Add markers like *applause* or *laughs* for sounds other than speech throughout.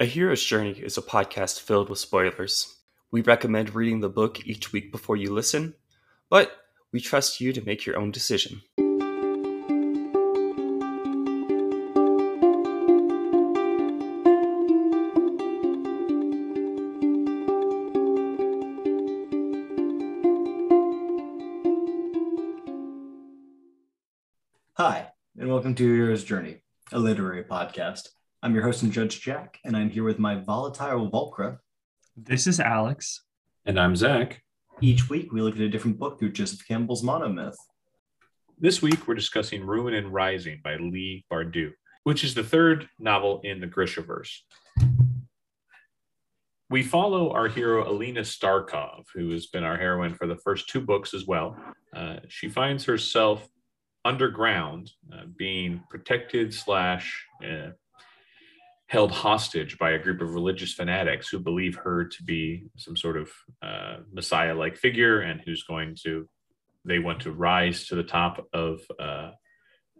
A Hero's Journey is a podcast filled with spoilers. We recommend reading the book each week before you listen, but we trust you to make your own decision. Hi, and welcome to Hero's Journey, a literary podcast. I'm your host and judge, Jack, and I'm here with my volatile Volcra. This is Alex. And I'm Zach. Each week, we look at a different book through Joseph Campbell's monomyth. This week, we're discussing Ruin and Rising by Leigh Bardugo, which is the third novel in the Grishaverse. We follow our hero, Alina Starkov, who has been our heroine for the first two books as well. Uh, she finds herself underground, uh, being protected slash uh, held hostage by a group of religious fanatics who believe her to be some sort of uh, messiah like figure and who's going to they want to rise to the top of uh,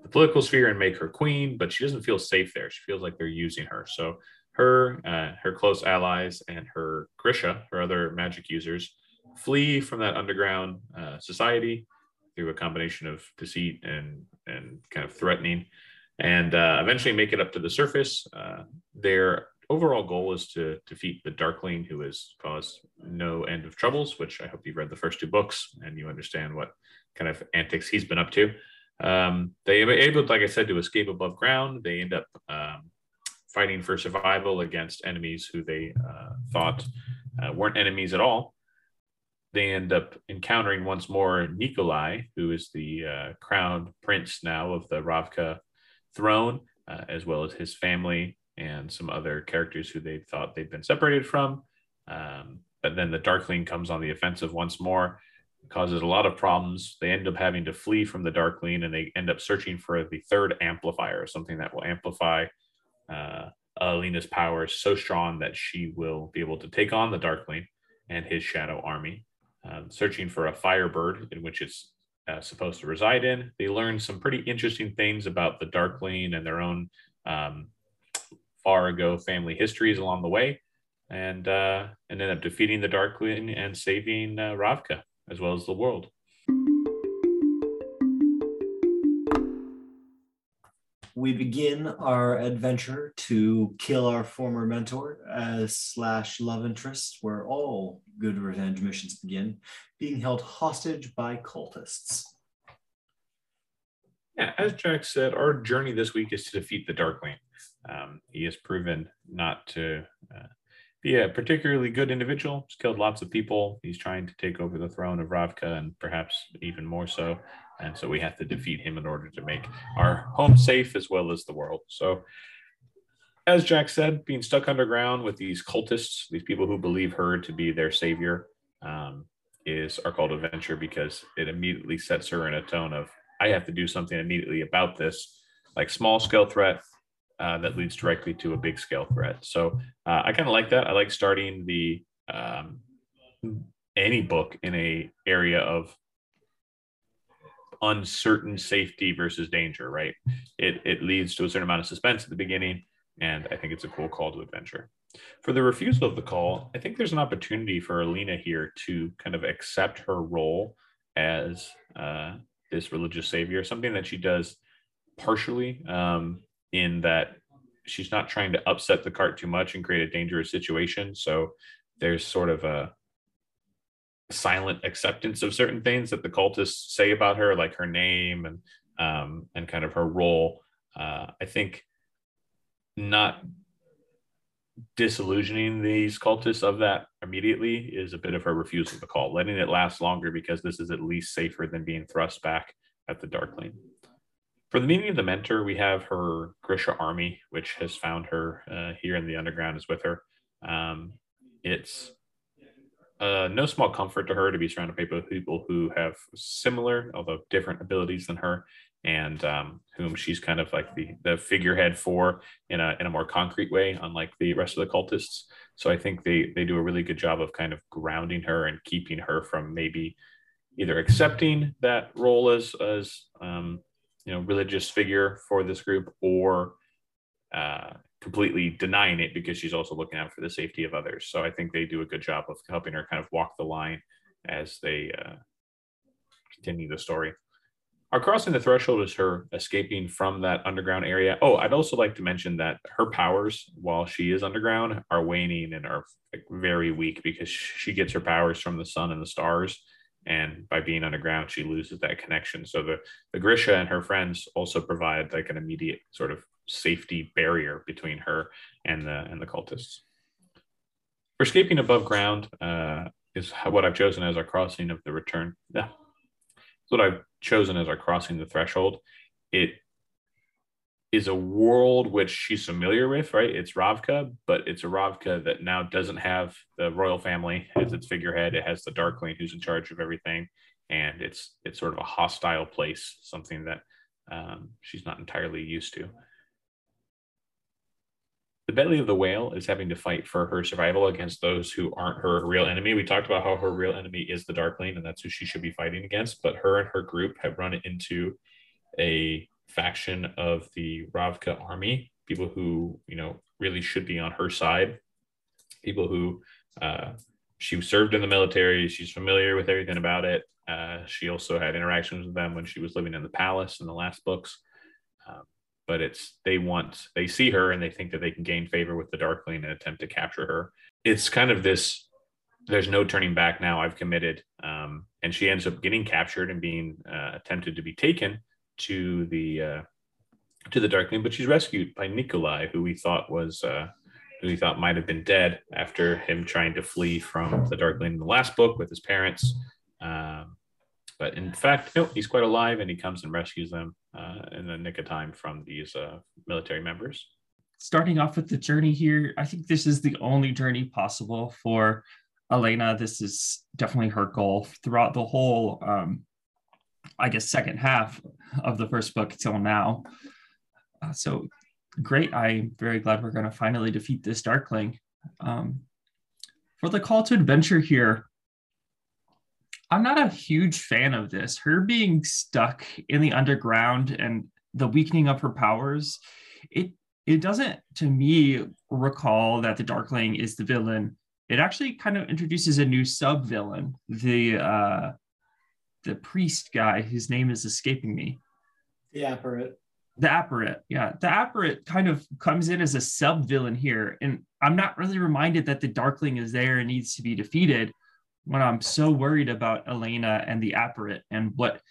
the political sphere and make her queen but she doesn't feel safe there. She feels like they're using her. So her uh, her close allies and her grisha her other magic users flee from that underground uh, society through a combination of deceit and and kind of threatening and uh, eventually make it up to the surface. Uh, their overall goal is to defeat the Darkling, who has caused no end of troubles. Which I hope you've read the first two books and you understand what kind of antics he's been up to. Um, they were able, like I said, to escape above ground. They end up um, fighting for survival against enemies who they uh, thought uh, weren't enemies at all. They end up encountering once more Nikolai, who is the uh, crowned prince now of the Ravka throne, uh, as well as his family and some other characters who they thought they'd been separated from. Um, but then the Darkling comes on the offensive once more, causes a lot of problems. They end up having to flee from the Darkling and they end up searching for the third amplifier, something that will amplify uh, Alina's powers so strong that she will be able to take on the Darkling and his shadow army. Um, searching for a firebird in which it's uh, supposed to reside in. They learn some pretty interesting things about the Darkling and their own um, far ago family histories along the way, and uh, and end up defeating the Darkling and saving uh, Ravka as well as the world. We begin our adventure to kill our former mentor as slash love interest, where all good revenge missions begin, being held hostage by cultists. Yeah, as Jack said, our journey this week is to defeat the Darkling. Um, he has proven not to uh, be a particularly good individual. He's killed lots of people. He's trying to take over the throne of Ravka, and perhaps even more so. And so we have to defeat him in order to make our home safe as well as the world. So, as Jack said, being stuck underground with these cultists, these people who believe her to be their savior, um, is our call to adventure because it immediately sets her in a tone of I have to do something immediately about this, like small scale threat uh, that leads directly to a big scale threat. So uh, I kind of like that. I like starting the um, any book in a area of uncertain safety versus danger. Right? It it leads to a certain amount of suspense at the beginning, and I think it's a cool call to adventure. For the refusal of the call, I think there's an opportunity for Alina here to kind of accept her role as uh, this religious savior, something that she does partially um, in that she's not trying to upset the cart too much and create a dangerous situation. So there's sort of a silent acceptance of certain things that the cultists say about her, like her name and um, and kind of her role. Uh, I think not disillusioning these cultists of that immediately is a bit of a refusal to call, letting it last longer because this is at least safer than being thrust back at the Darkling. For the meaning of the mentor, we have her Grisha army, which has found her uh, here in the underground, is with her. Um, it's uh, no small comfort to her to be surrounded by people who have similar, although different abilities than her, and um, whom she's kind of like the the figurehead for in a in a more concrete way, unlike the rest of the cultists. So I think they they do a really good job of kind of grounding her and keeping her from maybe either accepting that role as as um, you know religious figure for this group or uh, completely denying it because she's also looking out for the safety of others. So I think they do a good job of helping her kind of walk the line as they uh, continue the story. Our crossing the threshold is her escaping from that underground area. Oh, I'd also like to mention that her powers, while she is underground, are waning and are very weak because she gets her powers from the sun and the stars. And by being underground, she loses that connection. So the, the Grisha and her friends also provide like an immediate sort of safety barrier between her and the and the cultists. For escaping above ground uh, is what I've chosen as our crossing of the return. *laughs* Yeah, it's what I've chosen as our crossing the threshold. It is a world which she's familiar with, right? It's Ravka, but it's a Ravka that now doesn't have the royal family as its figurehead. It has the Darkling who's in charge of everything, and it's it's sort of a hostile place, something that um, she's not entirely used to. The belly of the whale is having to fight for her survival against those who aren't her real enemy. We talked about how her real enemy is the Darkling, and that's who she should be fighting against. But her and her group have run into a faction of the Ravka army, people who you know really should be on her side, people who uh, she served in the military. She's familiar with everything about it. Uh, she also had interactions with them when she was living in the palace in the last books. Um, but it's they want they see her and they think that they can gain favor with the darkling and attempt to capture her. It's kind of this there's no turning back now i've committed. Um, and she ends up getting captured and being uh, attempted to be taken to the uh, to the darkling but she's rescued by nikolai who we thought was uh, who we thought might have been dead after him trying to flee from the darkling in the last book with his parents. Um, but in fact, no, he's quite alive and he comes and rescues them uh, in the nick of time from these uh, military members. Starting off with the journey here, I think this is the only journey possible for Elena. This is definitely her goal throughout the whole, um, I guess, second half of the first book till now. Uh, so great. I'm very glad we're going to finally defeat this Darkling. Um, for the call to adventure here, I'm not a huge fan of this. Her being stuck in the underground and the weakening of her powers, it it doesn't to me recall that the Darkling is the villain. It actually kind of introduces a new sub-villain, the uh the priest guy whose name is escaping me. The apparat. The apparat, yeah. The apparat kind of comes in as a sub-villain here. And I'm not really reminded that the Darkling is there and needs to be defeated when I'm so worried about Elena and the apparat and what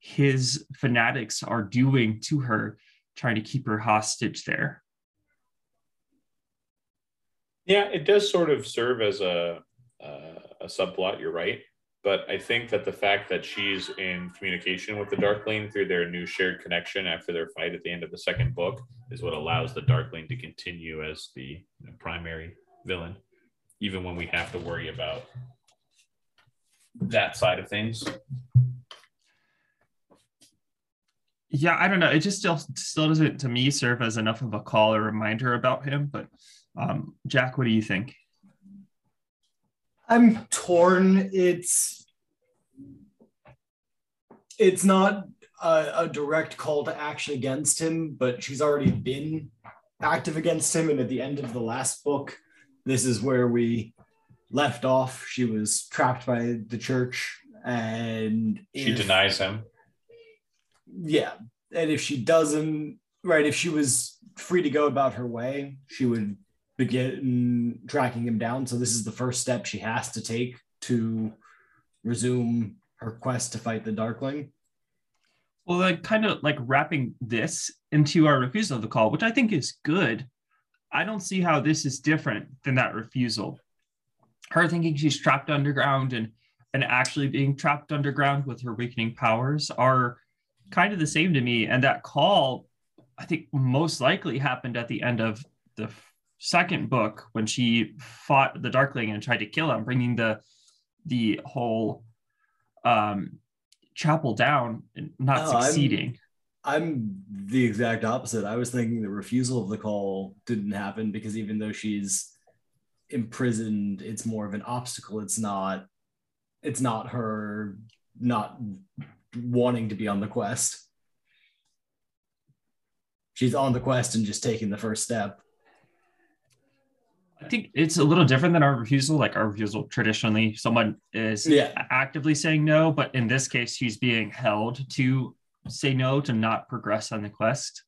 his fanatics are doing to her, trying to keep her hostage there. Yeah, it does sort of serve as a uh, a subplot. You're right, but I think that the fact that she's in communication with the Darkling through their new shared connection after their fight at the end of the second book is what allows the Darkling to continue as the primary villain, even when we have to worry about that side of things. Yeah, I don't know. It just still still doesn't to me serve as enough of a call or reminder about him. But um, Jack, what do you think? I'm torn. It's it's not a, a, direct call to action against him, but she's already been active against him. And at the end of the last book, this is where we left off. She was trapped by the church, and she if, denies him. Yeah, and if she doesn't, right, if she was free to go about her way, she would begin tracking him down. So this is the first step she has to take to resume her quest to fight the Darkling. Well, like kind of like wrapping this into our refusal of the call, which I think is good. I don't see how this is different than that refusal her thinking she's trapped underground and and actually being trapped underground with her weakening powers are kind of the same to me. And that call, I think, most likely happened at the end of the second book when she fought the Darkling and tried to kill him, bringing the the whole um, chapel down and not oh, succeeding. I'm, I'm the exact opposite. I was thinking the refusal of the call didn't happen because even though she's imprisoned it's more of an obstacle it's not it's not her not wanting to be on the quest she's on the quest and just taking the first step I think it's a little different than our refusal. Like our refusal, traditionally, someone is Yeah. actively saying no, but in this case, she's being held to say no to not progress on the quest.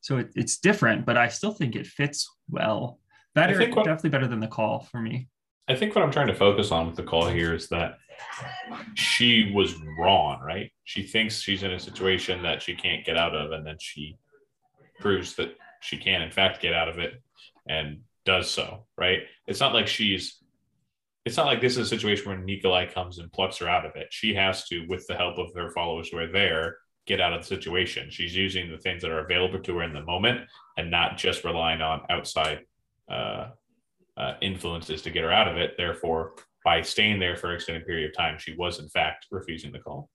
So it, it's different, but I still think it fits well. Better, think what- definitely better than the call for me. I think what I'm trying to focus on with the call here is that she was wrong, right? She thinks she's in a situation that she can't get out of, and then she proves that she can, in fact, get out of it and does so, right? It's not like she's, it's not like this is a situation where Nikolai comes and plucks her out of it. She has to, with the help of her followers who are there, get out of the situation. She's using the things that are available to her in the moment and not just relying on outside uh, uh, influences to get her out of it. Therefore, by staying there for an extended period of time, she was in fact refusing the call.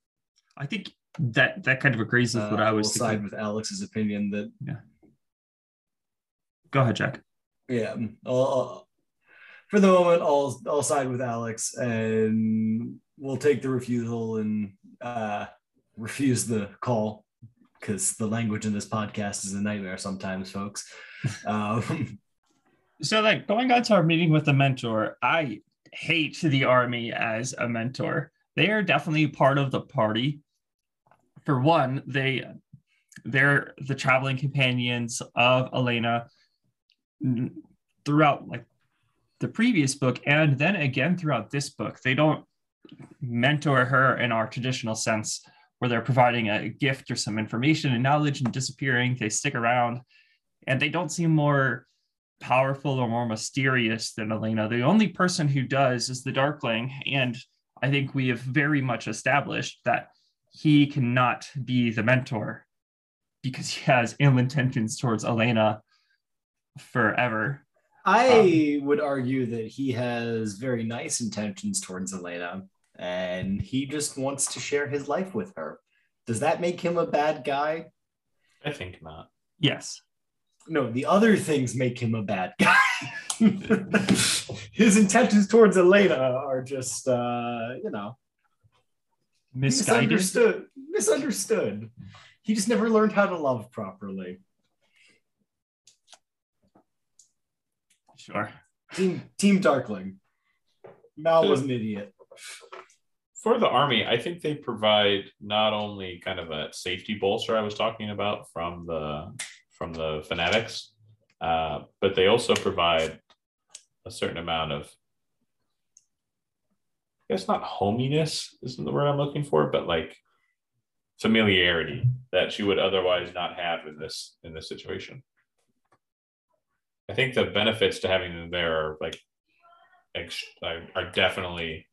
I think that that kind of agrees with what Uh, I will was side with Alex's opinion that Yeah. Go ahead, Jack. yeah, I'll, I'll- for the moment, I'll I'll side with Alex, and we'll take the refusal and uh, refuse the call because the language in this podcast is a nightmare sometimes, folks. *laughs* Um, So, like going on to our meeting with the mentor, I hate the army as a mentor. They are definitely part of the party. For one, they they're the traveling companions of Elena throughout like the previous book and then again throughout this book. They don't mentor her in our traditional sense where they're providing a gift or some information and knowledge and disappearing. They stick around and they don't seem more powerful or more mysterious than Elena. The only person who does is the Darkling. And I think we have very much established that he cannot be the mentor because he has ill intentions towards Elena forever. I um, would argue that he has very nice intentions towards Elena, and he just wants to share his life with her. Does that make him a bad guy? I think not. Yes. No, the other things make him a bad guy. his intentions towards Elena are just, uh, you know, Misguided. misunderstood. Misunderstood. He just never learned how to love properly. Sure. Team Team Darkling. Mal was an idiot. For the army, I think they provide not only kind of a safety bolster I was talking about from the from the fanatics, uh, but they also provide a certain amount of I guess not hominess isn't the word I'm looking for, but like familiarity that she would otherwise not have in this in this situation. I think the benefits to having them there are like are definitely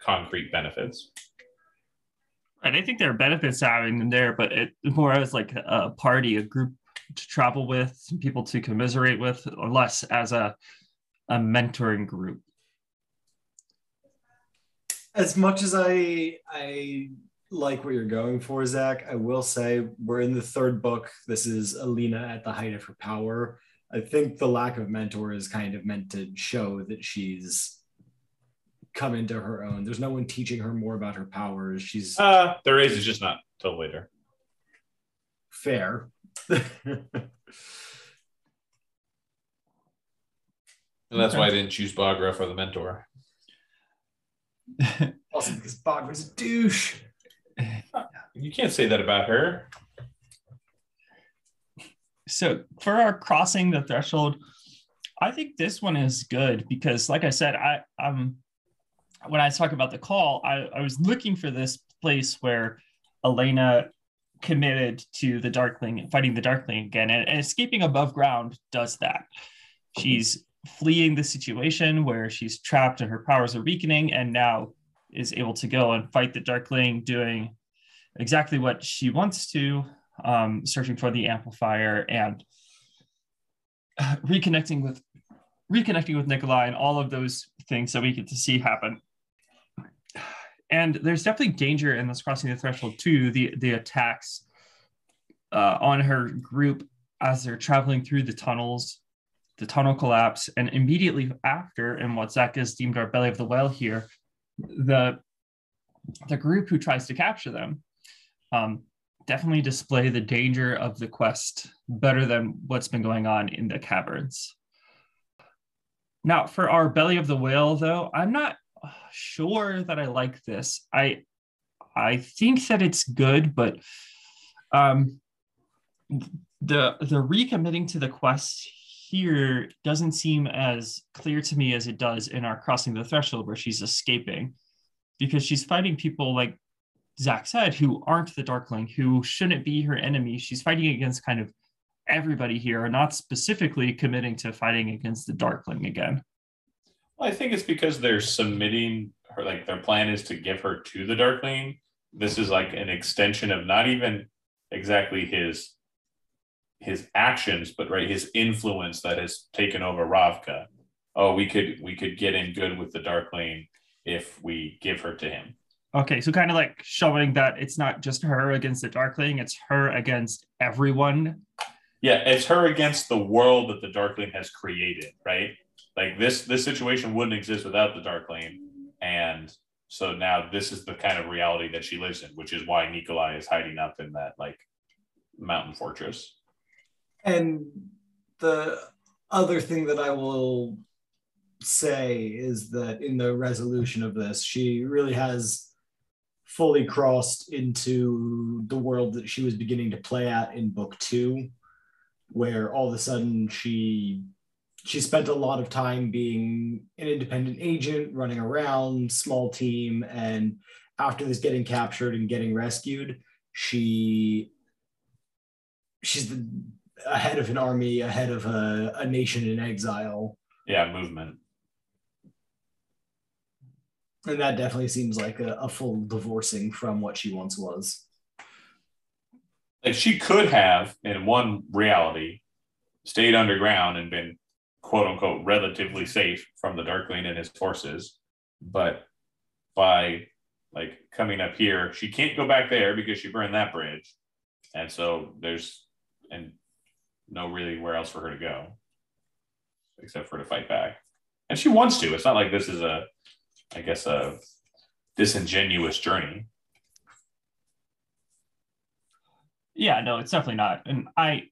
concrete benefits. And I think there are benefits to having them there, but it more as like a party, a group to travel with, some people to commiserate with, or less as a a mentoring group. As much as I I like what you're going for, Zach, I will say we're in the third book. This is Alina at the height of her power. I think the lack of mentor is kind of meant to show that she's come into her own. There's no one teaching her more about her powers. She's Uh, there is, it's just not till later. fair. *laughs* And that's why I didn't choose Baghra for the mentor. *laughs* also because Baghra's a douche. *laughs* You can't say that about her. So for our crossing the threshold, I think this one is good because, like I said, I um when I talk about the call, I, I was looking for this place where Elena committed to the Darkling, fighting the Darkling again, and, and escaping above ground does that. She's fleeing the situation where she's trapped and her powers are weakening, and now is able to go and fight the Darkling, doing exactly what she wants to, um, searching for the amplifier and uh, reconnecting with reconnecting with Nikolai and all of those things that we get to see happen. And there's definitely danger in this crossing the threshold too. The the attacks uh, on her group as they're traveling through the tunnels, the tunnel collapse, and immediately after, and what Zach has deemed our belly of the whale here, the the group who tries to capture them um, definitely display the danger of the quest better than what's been going on in the caverns. Now, for our belly of the whale, though, I'm not sure that I like this. I I think that it's good, but um, the the recommitting to the quest here doesn't seem as clear to me as it does in our crossing the threshold where she's escaping because she's fighting people like Zach said who aren't the Darkling, who shouldn't be her enemy. She's fighting against kind of everybody here, not specifically committing to fighting against the Darkling again. Well, I think it's because they're submitting her, like their plan is to give her to the Darkling. This is like an extension of not even exactly his his actions, but right his influence that has taken over Ravka. Oh, we could we could get in good with the Darkling if we give her to him. Okay, so kind of like showing that it's not just her against the Darkling, it's her against everyone. Yeah, it's her against the world that the Darkling has created, right? Like this this situation wouldn't exist without the Darkling. And so now this is the kind of reality that she lives in, which is why Nikolai is hiding up in that like mountain fortress. And the other thing that I will say is that in the resolution of this, she really has fully crossed into the world that she was beginning to play at in book two, where all of a sudden she she spent a lot of time being an independent agent, running around, small team, and after this getting captured and getting rescued, she she's the ahead of an army, ahead of a, a nation in exile. Yeah, movement. And that definitely seems like a, a full divorcing from what she once was. Like she could have, in one reality, stayed underground and been quote unquote relatively safe from the Darkling and his forces. But by like coming up here, she can't go back there because she burned that bridge. And so there's and no really where else for her to go except for to fight back. And she wants to. It's not like this is a, I guess, a disingenuous journey. Yeah, no, it's definitely not. And I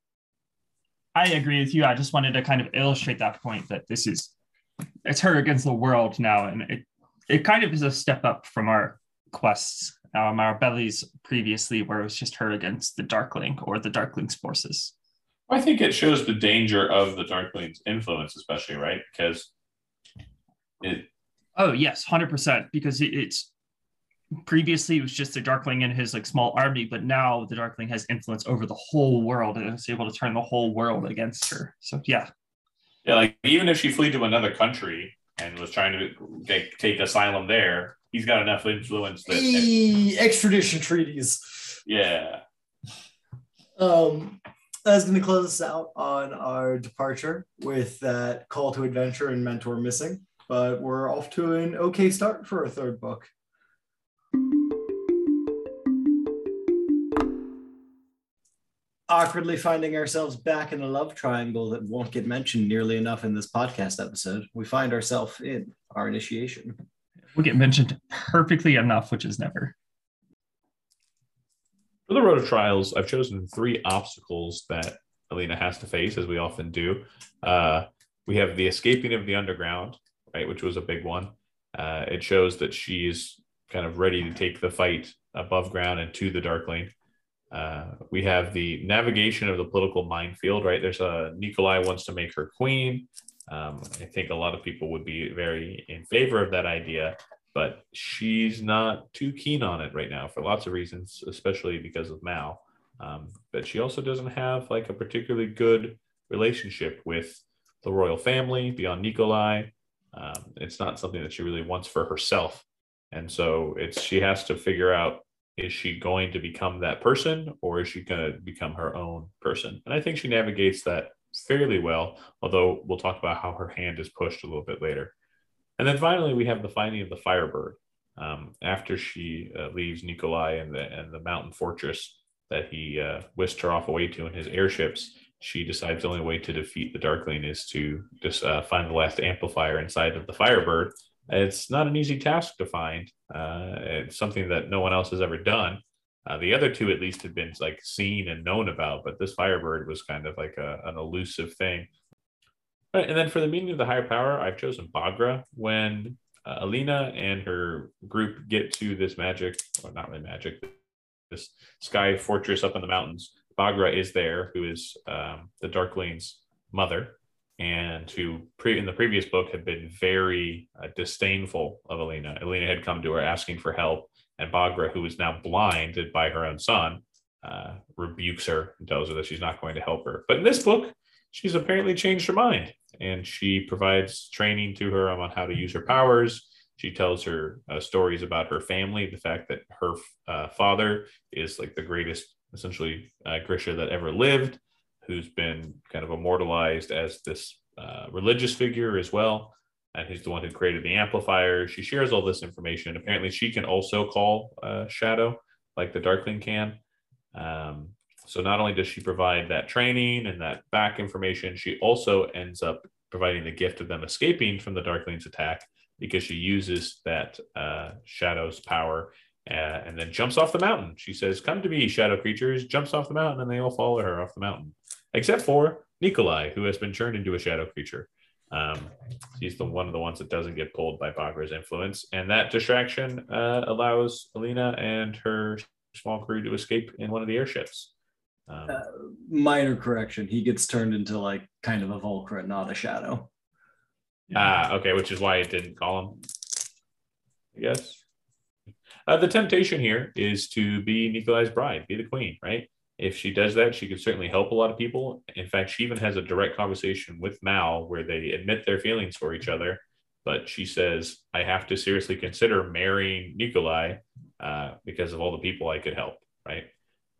I agree with you. I just wanted to kind of illustrate that point that this is it's her against the world now. And it it kind of is a step up from our quests, um, our bellies previously, where it was just her against the Darkling or the Darkling's forces. I think it shows the danger of the Darkling's influence, especially right because it. Oh yes, hundred percent. Because it, it's previously it was just the Darkling and his like small army, but now the Darkling has influence over the whole world and is able to turn the whole world against her. So yeah, yeah. Like even if she fled to another country and was trying to get, take asylum there, he's got enough influence that Eee, extradition treaties. Yeah. Um, I was going to close us out on our departure with that call to adventure and mentor missing, but we're off to an okay start for a third book. Awkwardly finding ourselves back in a love triangle that won't get mentioned nearly enough in this podcast episode, we find ourselves in our initiation. we get mentioned perfectly enough, which is never. For the road of trials, I've chosen three obstacles that Alina has to face, as we often do. Uh, we have the escaping of the underground, right, which was a big one. Uh, it shows that she's kind of ready to take the fight above ground and to the Darkling. Uh, we have the navigation of the political minefield, right? There's a Nikolai wants to make her queen. Um, I think a lot of people would be very in favor of that idea, but she's not too keen on it right now for lots of reasons, especially because of Mal. Um, but she also doesn't have like a particularly good relationship with the royal family beyond Nikolai. Um, it's not something that she really wants for herself, and so it's she has to figure out is she going to become that person or is she going to become her own person? And I think she navigates that fairly well, although we'll talk about how her hand is pushed a little bit later. And then finally, we have the finding of the Firebird. Um, after she uh, leaves Nikolai and the, and the mountain fortress that he uh, whisked her off away to in his airships, she decides the only way to defeat the Darkling is to just uh, find the last amplifier inside of the Firebird. It's not an easy task to find. Uh, it's something that no one else has ever done. Uh, the other two, at least, had been like seen and known about, but this Firebird was kind of like a, an elusive thing. Right, and then for the meaning of the higher power, I've chosen Baghra. When uh, Alina and her group get to this magic, or not really magic, this sky fortress up in the mountains, Baghra is there, who is um, the Darkling's mother, and who pre- in the previous book had been very uh, disdainful of Elena. Elena had come to her asking for help, and Baghra, who is now blinded by her own son, uh, rebukes her and tells her that she's not going to help her. But in this book, she's apparently changed her mind and she provides training to her on how to use her powers. She tells her uh, stories about her family, the fact that her uh, father is like the greatest, essentially, uh, Grisha that ever lived, who's been kind of immortalized as this uh, religious figure as well. And he's the one who created the amplifier. She shares all this information. Apparently, she can also call uh, Shadow, like the Darkling can. Um, so not only does she provide that training and that back information, she also ends up providing the gift of them escaping from the Darkling's attack because she uses that uh, Shadow's power uh, and then jumps off the mountain. She says, "Come to me, shadow creatures!" Jumps off the mountain, and they all follow her off the mountain, except for Nikolai, who has been turned into a shadow creature. Um, he's the one of the ones that doesn't get pulled by Baghra's influence, and that distraction uh, allows Alina and her small crew to escape in one of the airships. Um, uh, minor correction. He gets turned into like kind of a Volcra, not a shadow. Ah, okay, which is why it didn't call him. I guess. Uh, the temptation here is to be Nikolai's bride, be the queen, right? If she does that, she could certainly help a lot of people. In fact, she even has a direct conversation with Mal where they admit their feelings for each other. But she says, I have to seriously consider marrying Nikolai uh, because of all the people I could help, right?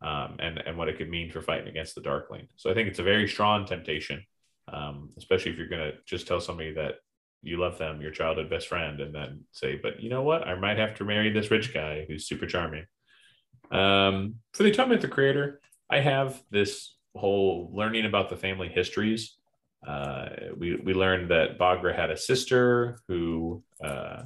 um, and and what it could mean for fighting against the Darkling. So I think it's a very strong temptation, um, especially if you're going to just tell somebody that you love them, your childhood best friend, and then say, "But you know what? I might have to marry this rich guy who's super charming." Um, for the Atonement the Creator, I have this whole learning about the family histories. Uh, we we learned that Baghra had a sister who uh,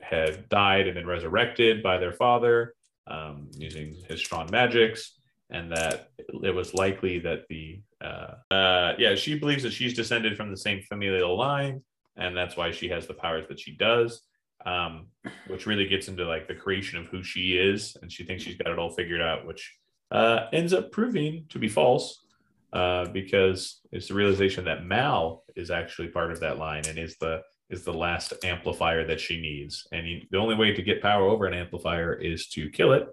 had died and then resurrected by their father um, using his strong magics, and that it was likely that the uh, uh, yeah she believes that she's descended from the same familial line, and that's why she has the powers that she does. Um, which really gets into like the creation of who she is, and she thinks she's got it all figured out, which uh, ends up proving to be false uh, because it's the realization that Mal is actually part of that line and is the is the last amplifier that she needs. And you, the only way to get power over an amplifier is to kill it.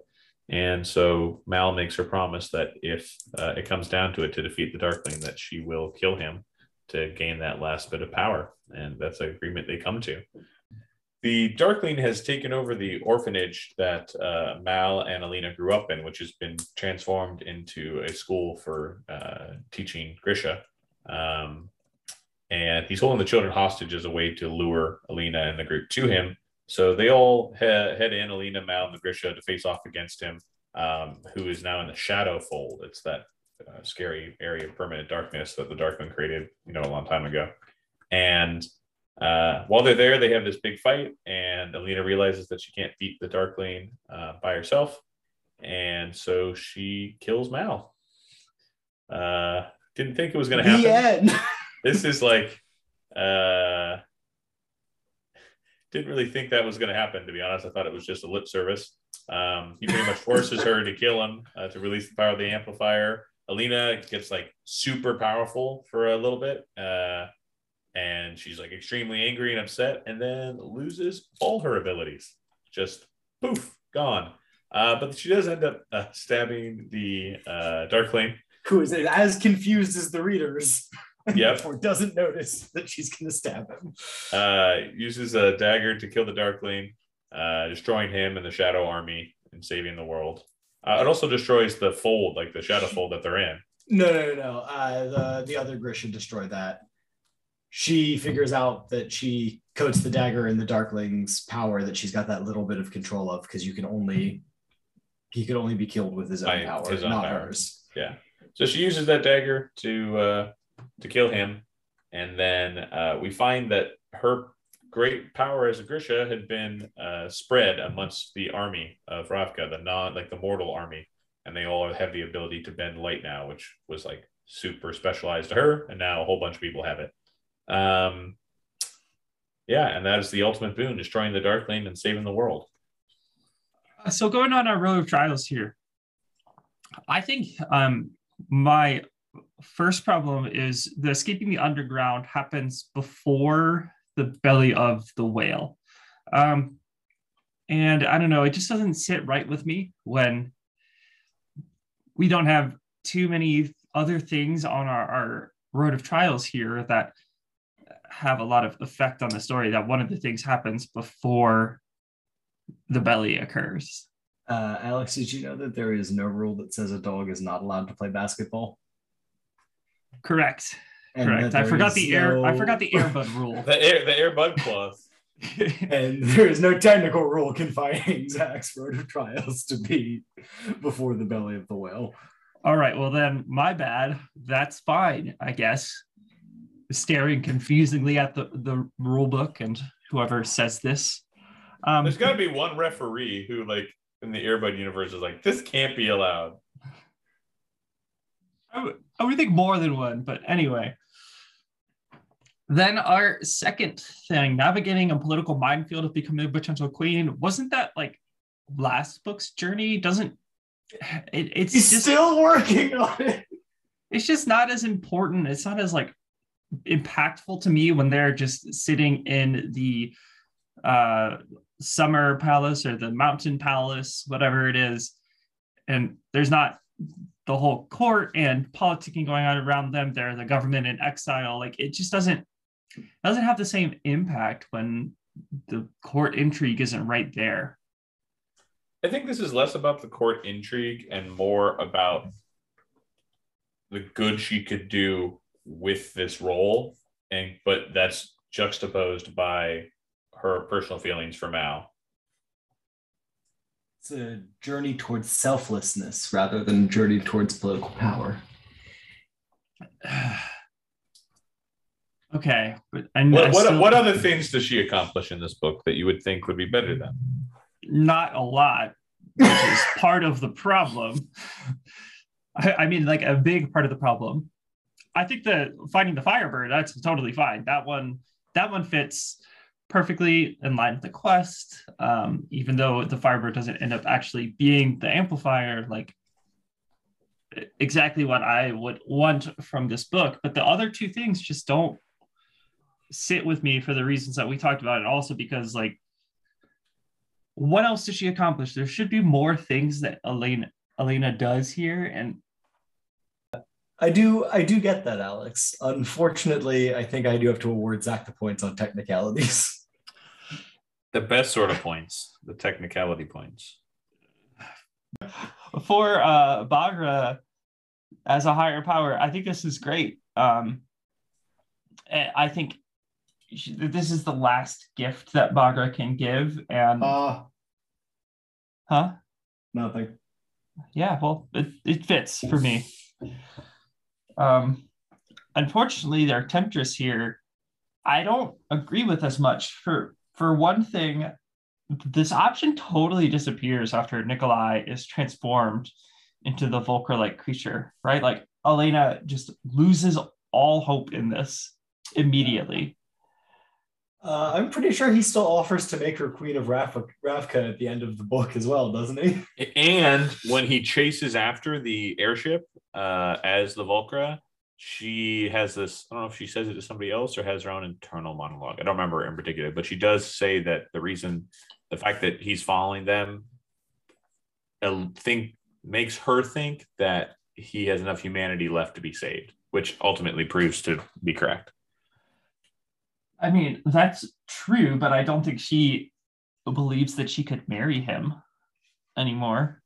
And so Mal makes her promise that if uh, it comes down to it to defeat the Darkling, that she will kill him to gain that last bit of power. And that's an agreement they come to. The Darkling has taken over the orphanage that uh, Mal and Alina grew up in, which has been transformed into a school for uh, teaching Grisha. Um, and he's holding the children hostage as a way to lure Alina and the group to him. So they all he- head in, Alina, Mal, and Grisha, to face off against him, um, who is now in the Shadow Fold. It's that uh, scary area of permanent darkness that the Darkling created, you know, a long time ago. And uh, while they're there, they have this big fight, and Alina realizes that she can't beat the Darkling uh, by herself, and so she kills Mal. Uh, didn't think it was going to happen. *laughs* This is like uh didn't really think that was going to happen to be honest. I thought it was just a lip service. Um he pretty much forces her to kill him uh, to release the power of the amplifier. Alina gets like super powerful for a little bit. Uh and she's like extremely angry and upset and then loses all her abilities just poof gone uh, but she does end up uh, stabbing the uh, Darkling, who is as confused as the readers. Yep. *laughs* or doesn't notice that she's going to stab him. Uh, uses a dagger to kill the Darkling, uh, destroying him and the Shadow Army and saving the world. Uh, it also destroys the fold, like the Shadow *laughs* Fold that they're in. No, no, no, no. Uh, the the other Grisha destroyed that. She figures out that she coats the dagger in the Darkling's power that she's got that little bit of control of because you can only he could only be killed with his own By power, his own not power. hers. Yeah. So she uses that dagger to uh, to kill him. And then uh, we find that her great power as a Grisha had been uh, spread amongst the army of Ravka, the non like the mortal army, and they all have the ability to bend light now, which was like super specialized to her, and now a whole bunch of people have it. Um, yeah, and that is the ultimate boon: destroying the Dark Darkling and saving the world. So going on our road of trials here, I think um, my first problem is the escaping the underground happens before the belly of the whale. Um, and I don't know, it just doesn't sit right with me when we don't have too many other things on our, our road of trials here that have a lot of effect on the story that one of the things happens before the belly occurs. Uh, Alex, did you know that there is no rule that says a dog is not allowed to play basketball? Correct. And Correct. I forgot is the air. I forgot the airbud *laughs* rule. The air, the air bud clause. *laughs* and there is no technical rule confining *laughs* Zach's road of trials to be before the belly of the whale. All right. Well, then, my bad. That's fine, I guess. Staring confusingly at the the rule book and whoever says this. Um, There's got to be one referee who, like, in the Airbud universe, is like, this can't be allowed. I would, I would think more than one, but anyway. Then our second thing, navigating a political minefield of becoming a potential queen, wasn't that like last book's journey? Doesn't it, it's He's just still working on it. it's just not as important. It's not as like impactful to me when they're just sitting in the uh summer palace or the mountain palace, whatever it is, and there's not the whole court and politicking going on around them. They're the government in exile. Like it just doesn't doesn't have the same impact when the court intrigue isn't right there. I think this is less about the court intrigue and more about the good she could do with this role, and but that's juxtaposed by her personal feelings for Mal. It's a journey towards selflessness rather than a journey towards political power. *sighs* okay, but and What I what, still- what other things does she accomplish in this book that you would think would be better than? not a lot, which is part of the problem. *laughs* I, I mean, like a big part of the problem. I think that finding the Firebird, that's totally fine. That one, that one fits perfectly in line with the quest. Um, even though the Firebird doesn't end up actually being the amplifier, like exactly what I would want from this book. But the other two things just don't sit with me for the reasons that we talked about, and also because like what else does she accomplish? There should be more things that Elena Elena does here, and I do I do get that, Alex. Unfortunately, I think I do have to award Zach the points on technicalities. The best sort of points, the technicality points. for uh, Baghra as a higher power, I think this is great. Um, I think she- this is the last gift that Baghra can give, and Uh huh? nothing. yeah well it, it fits for me um unfortunately their temptress here i don't agree with as much. For for one thing this option totally disappears after nikolai is transformed into the Volcra like creature right? Like elena just loses all hope in this immediately Uh, I'm pretty sure he still offers to make her Queen of Ravka at the end of the book as well, doesn't he? *laughs* And when he chases after the airship uh, as the Volcra, she has this. I don't know if she says it to somebody else or has her own internal monologue. I don't remember in particular, but she does say that the reason, the fact that he's following them, think makes her think that he has enough humanity left to be saved, which ultimately proves to be correct. I mean that's true but i don't think she believes that she could marry him anymore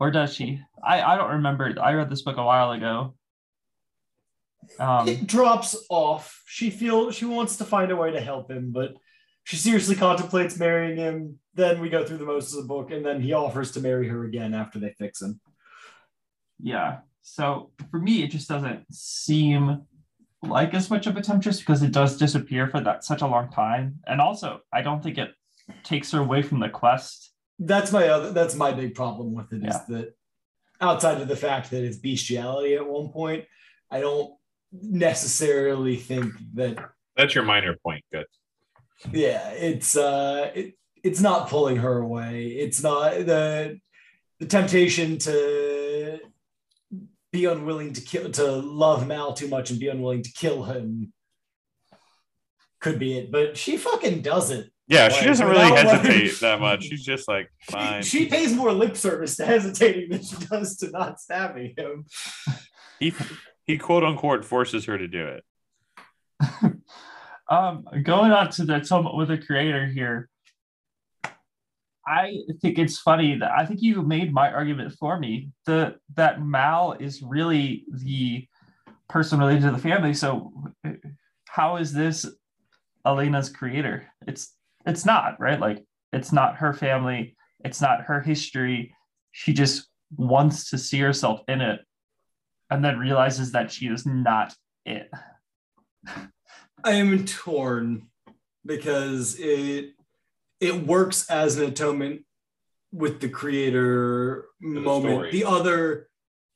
or does she i i don't remember i read this book a while ago um it drops off. She feels she wants to find a way to help him, but she seriously contemplates marrying him. Then we go through the most of the book, and then he offers to marry her again after they fix him. yeah so for me it just doesn't seem like as much of a temptress because it does disappear for that such a long time and also i don't think it takes her away from the quest That's my other. That's my big problem with it is Yeah. that outside of the fact that it's bestiality at one point, I don't necessarily think that That's your minor point. Good. yeah it's uh it, it's not pulling her away it's not the the temptation to be unwilling to kill to love mal too much and be unwilling to kill him could be it but she fucking does it Yeah, she doesn't really without, like- hesitate that much. She's just like, fine. she pays more lip service to hesitating than she does to not stabbing him He he quote unquote forces her to do it. *laughs* um, going on to the atonement with the creator here. I think it's funny that I think you made my argument for me. The that Mal is really the person related to the family. So how is this Alina's creator? It's it's not, right? Like it's not her family, it's not her history. She just wants to see herself in it and then realizes that she is not it. I am torn because it it works as an atonement with the creator the moment. story. The other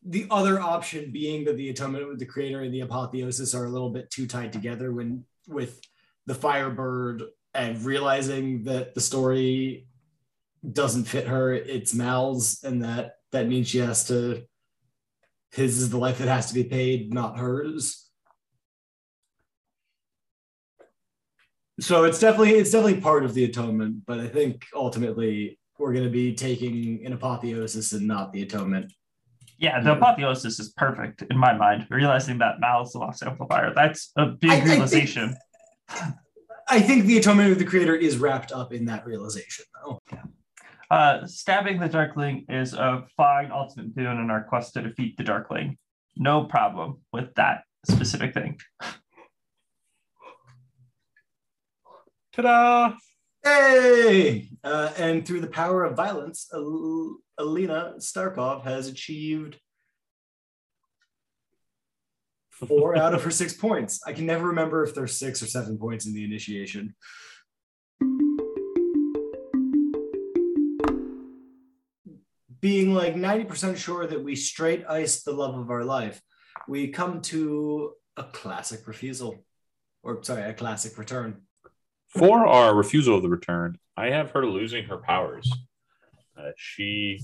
the other option being that the atonement with the creator and the apotheosis are a little bit too tied together when with the firebird and realizing that the story doesn't fit her, it's Mal's, and that that means she has to his is the life that has to be paid, not hers. So it's definitely it's definitely part of the atonement, but I think ultimately we're going to be taking an apotheosis and not the atonement. Yeah, the apotheosis is perfect in my mind. Realizing that Mal is the lost amplifier. That's a big I- I think- realization. I think the atonement of the creator is wrapped up in that realization, though. Uh, stabbing the Darkling is a fine ultimate boon in our quest to defeat the Darkling. No problem with that specific thing. *laughs* Ta-da! Hey! Uh, and through the power of violence, Al- Alina Starkov has achieved four *laughs* out of her six points. I can never remember if there's six or seven points in the initiation. Being like 90% sure that we straight iced the love of our life, we come to a classic refusal. Or, sorry, a classic return. For our refusal of the return, I have her losing her powers. Uh, she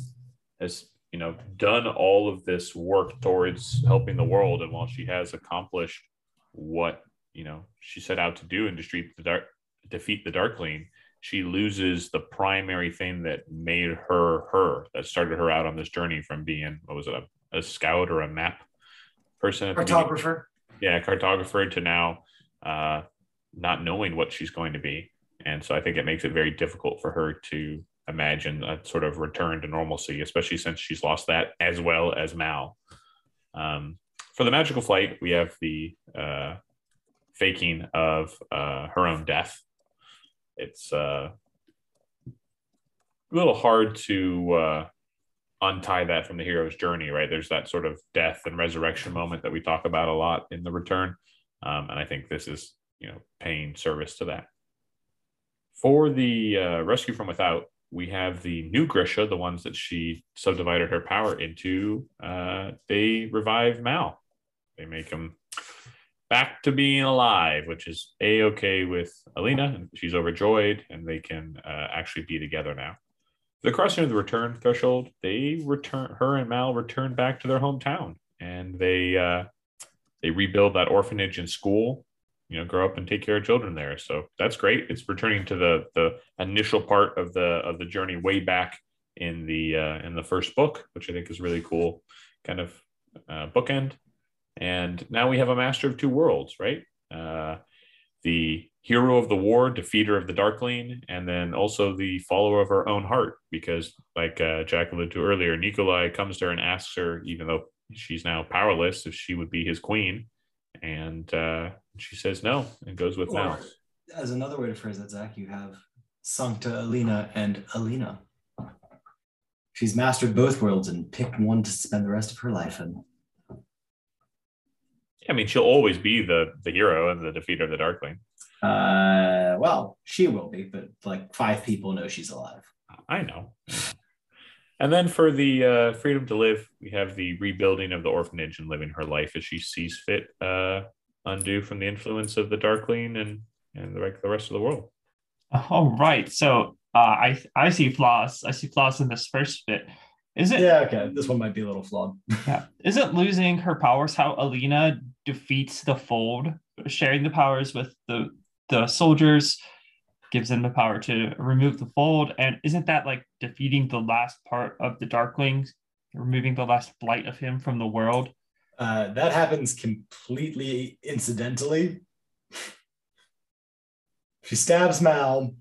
has, you know, done all of this work towards helping the world, and while she has accomplished what you know she set out to do and defeat the dark, defeat the Darkling, she loses the primary thing that made her her, that started her out on this journey from being what was it, a, a scout or a map person? Cartographer. yeah, cartographer to now uh, not knowing what she's going to be. And so I think it makes it very difficult for her to imagine a sort of return to normalcy, especially since she's lost that as well as Mal. Um, for the magical flight, we have the uh, faking of uh, her own death. It's uh, a little hard to uh, untie that from the hero's journey, right? There's that sort of death and resurrection moment that we talk about a lot in the return. Um, and I think this is, you know, paying service to that. For the uh, rescue from without, we have the new Grisha, the ones that she subdivided her power into. Uh, they revive Mal. They make him back to being alive, which is a okay with Alina. She's overjoyed, and they can uh, actually be together now. The crossing of the return threshold, they return. Her and Mal return back to their hometown, and they uh, they rebuild that orphanage and school you know grow up and take care of children there. So that's great. It's returning to the the initial part of the of the journey way back in the uh, in the first book which i think is really cool kind of uh, bookend. And now we have a master of two worlds right? Uh, the hero of the war defeater of the darkling and then also the follower of her own heart because like uh, jack alluded to earlier nikolai comes to her and asks her even though she's now powerless if she would be his queen. And uh, she says no and goes with Or, Mal. as another way to phrase that, Zach, you have Sancta Alina and Alina. She's mastered both worlds and picked one to spend the rest of her life in. I mean, she'll always be the the hero and the defeater of the Darkling. Uh, well, she will be, but like five people know she's alive. I know. And then for the uh, freedom to live, we have the rebuilding of the orphanage and living her life as she sees fit, uh, undo from the influence of the Darkling and and the, the rest of the world. Oh right. So uh, I I see flaws. I see flaws in this first bit. Is it? Yeah, okay. This one might be a little flawed. *laughs* Yeah. Isn't losing her powers how Alina defeats the fold, sharing the powers with the the soldiers, gives them the power to remove the fold, and isn't that like defeating the last part of the Darkling, removing the last blight of him from the world? Uh, that happens completely incidentally. she stabs Mal,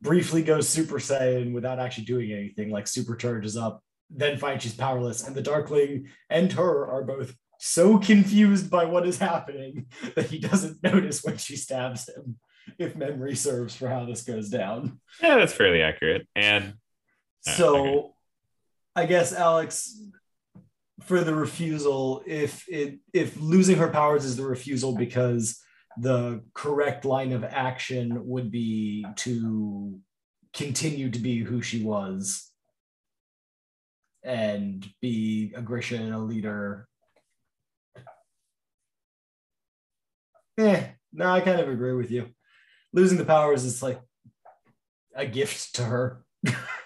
briefly goes Super Saiyan without actually doing anything, like supercharges up, then finds she's powerless. And the Darkling and her are both so confused by what is happening *laughs* that he doesn't notice when she stabs him, if memory serves for how this goes down. Yeah, that's fairly accurate. And uh, So okay. I guess Alex for the refusal if it if losing her powers is the refusal because the correct line of action would be to continue to be who she was and be a Grisha and a leader. Eh, no, I kind of agree with you. Losing the powers is like a gift to her. *laughs*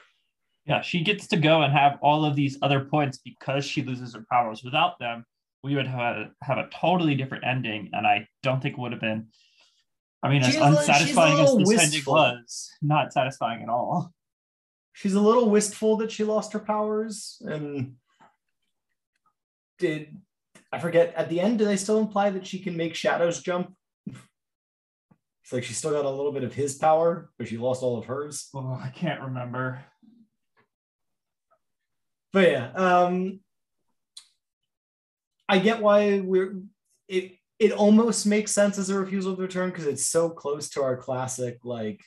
Yeah, she gets to go and have all of these other points because she loses her powers. Without them, we would have have a totally different ending, and I don't think it would have been. I mean, as She's a li- a unsatisfying as this ending was, not satisfying at all. she's a little wistful that she lost her powers and did i forget at the end do they still imply that she can make shadows jump it's like she still got a little bit of his power but she lost all of hers Oh, I can't remember. But yeah um i get why we're it it almost makes sense as a refusal to return because it's so close to our classic like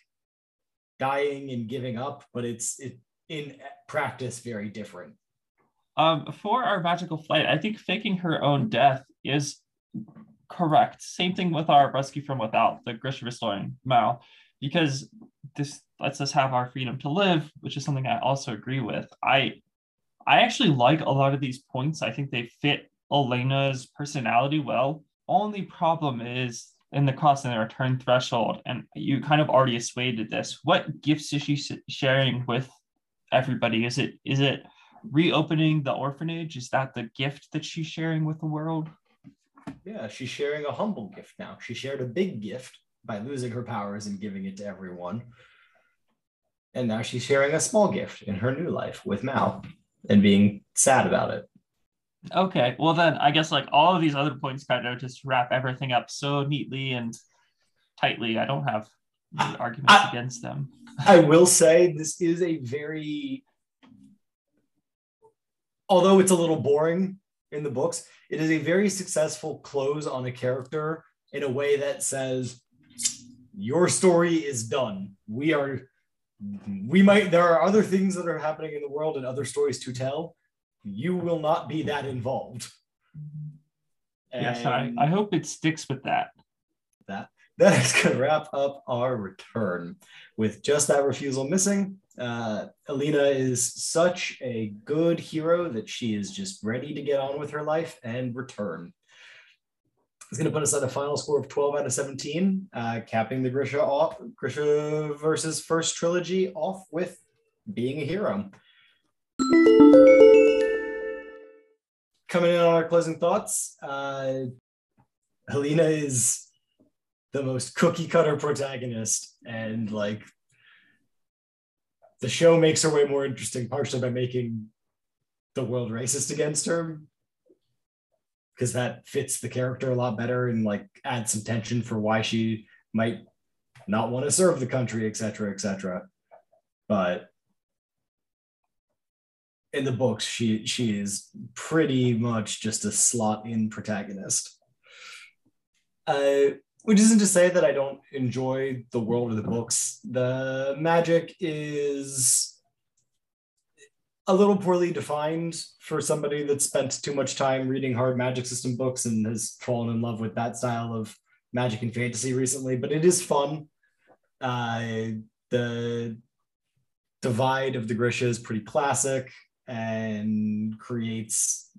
dying and giving up but it's it in practice very different Um, for our magical flight, I think faking her own death is correct. Same thing with our rescue from without, the Grisha restoring Mal, because this lets us have our freedom to live, which is something I also agree with. I I actually like a lot of these points. I think they fit Alina's personality well. Only problem is in the cost and the return threshold, and you kind of already assuaded this. What gifts is she sharing with everybody? Is it is it reopening the orphanage? Is that the gift that she's sharing with the world? Yeah, she's sharing a humble gift now. She shared a big gift by losing her powers and giving it to everyone. And now she's sharing a small gift in her new life with Mal and being sad about it. Okay, well then I guess like all of these other points kind of just wrap everything up so neatly and tightly. I don't have *sighs* arguments I- against them. *laughs* I will say this is a very, although it's a little boring in the books, it is a very successful close on a character in a way that says, Your story is done. We are, we might, there are other things that are happening in the world and other stories to tell. You will not be that involved. Yes, I, I hope it sticks with that. that is going to wrap up our return with just that refusal missing. Uh, Alina is such a good hero that she is just ready to get on with her life and return. It's going to put us at a final score of 12 out of 17, uh, capping the Grisha off, Grishaverse First Trilogy off with being a hero. Coming in on our closing thoughts, uh, Helena is the most cookie cutter protagonist and like the show makes her way more interesting partially by making the world racist against her because that fits the character a lot better and like adds some tension for why she might not want to serve the country etc etc but in the books she she is pretty much just a slot in protagonist uh which isn't to say that I don't enjoy the world of the books. The magic is a little poorly defined for somebody that spent too much time reading hard magic system books and has fallen in love with that style of magic and fantasy recently, but it is fun. Uh, the divide of the Grisha is pretty classic and creates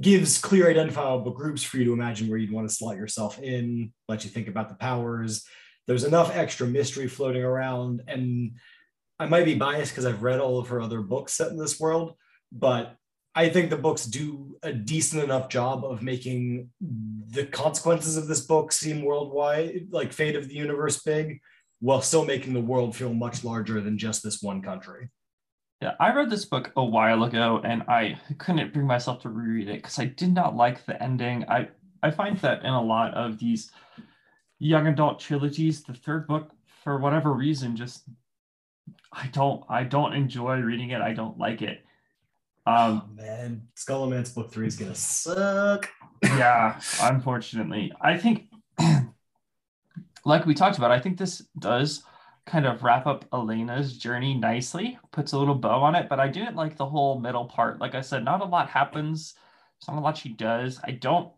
gives clear identifiable groups for you to imagine where you'd want to slot yourself in, let you think about the powers. There's enough extra mystery floating around. And I might be biased because I've read all of her other books set in this world, but I think the books do a decent enough job of making the consequences of this book seem worldwide, like fate of the universe big, while still making the world feel much larger than just this one country. Yeah, I read this book a while ago and I couldn't bring myself to reread it because I did not like the ending. I, I find that in a lot of these young adult trilogies, the third book, for whatever reason, just I don't I don't enjoy reading it. I don't like it. Um, oh, man, Scholomance book three is gonna suck. yeah, *laughs* unfortunately, I think, *clears throat* like we talked about, I think this does kind of wrap up Alina's journey nicely, puts a little bow on it. But I didn't like the whole middle part. Like I said, not a lot happens. There's not a lot she does. I don't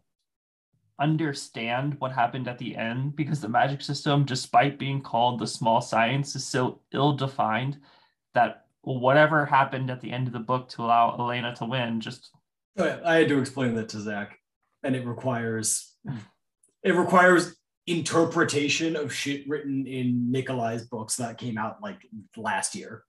understand what happened at the end because the magic system, despite being called the small science, is so ill defined that whatever happened at the end of the book to allow Alina to win just. Oh, I had to explain that to Zach, and it requires it requires interpretation of shit written in Nikolai's books that came out like last year.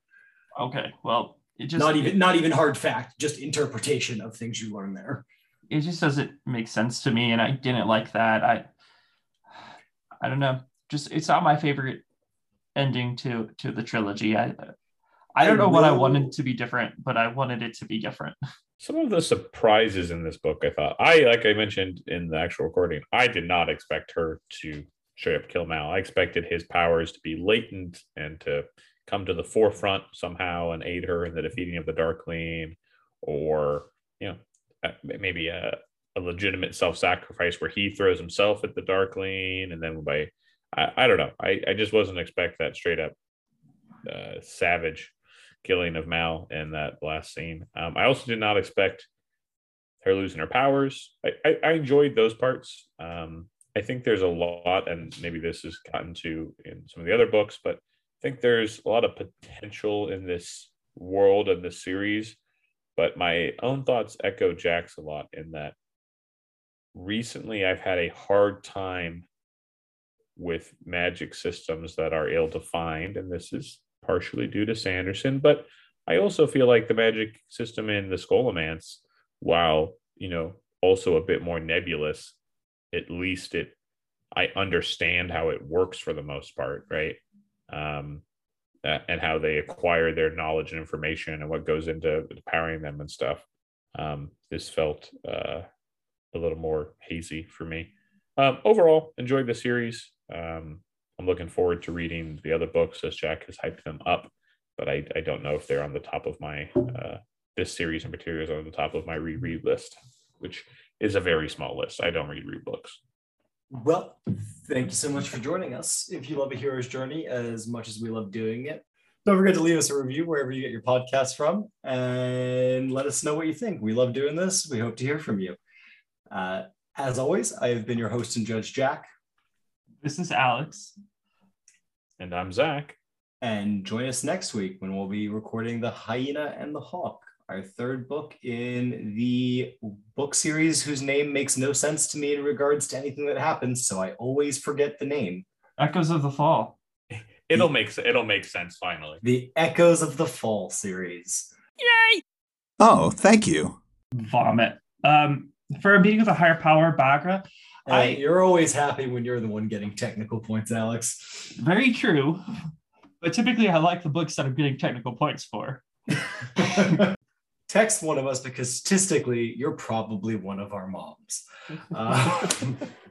Okay, well, it just not even not even hard fact, just interpretation of things you learn there. It just doesn't make sense to me, and I didn't like that. I I don't know. Just it's not my favorite ending to to the trilogy. I I don't know what I wanted to be different, but I wanted it to be different. *laughs* some of the surprises in this book, I thought, I like I mentioned in the actual recording, I did not expect her to straight up kill Mal. I expected his powers to be latent and to come to the forefront somehow and aid her in the defeating of the Darkling, or you know, maybe a, a legitimate self-sacrifice where he throws himself at the Darkling, and then by I, I don't know, I, I just wasn't expect that straight up uh, savage killing of Mal in that last scene. Um, I also did not expect her losing her powers. I, I, I enjoyed those parts. Um, I think there's a lot, and maybe this has gotten to in some of the other books, but I think there's a lot of potential in this world and this series. But my own thoughts echo Jack's a lot in that recently I've had a hard time with magic systems that are ill defined, and this is partially due to Sanderson, but I also feel like the magic system in the Scholomance, while you know also a bit more nebulous, at least it I understand how it works for the most part, right? Um, and how they acquire their knowledge and information and what goes into powering them and stuff. Um, this felt uh, a little more hazy for me. Um, overall, enjoyed the series. Um, I'm looking forward to reading the other books as Jack has hyped them up, but I, I don't know if they're on the top of my uh, this series particular is on the top of my reread list, which is a very small list. I don't read read books. Well, thank you so much for joining us. If you love a hero's journey as much as we love doing it, don't forget to leave us a review wherever you get your podcast from and let us know what you think. We love doing this. We hope to hear from you. Uh, as always, I have been your host and judge, Jack. This is Alex. And I'm Zach. And join us next week when we'll be recording The Hyena and the Hawk, our third book in the book series whose name makes no sense to me in regards to anything that happens. So I always forget the name. Echoes of the Fall. *laughs* It'll make it'll make sense finally. The Echoes of the Fall series. Yay! Oh, thank you. Vomit. Um, for a meeting with a higher power, Baghra, I, you're always happy when you're the one getting technical points, Alex. Very true. But typically, I like the books that I'm getting technical points for. *laughs* Text one of us because statistically, you're probably one of our moms. Uh, *laughs*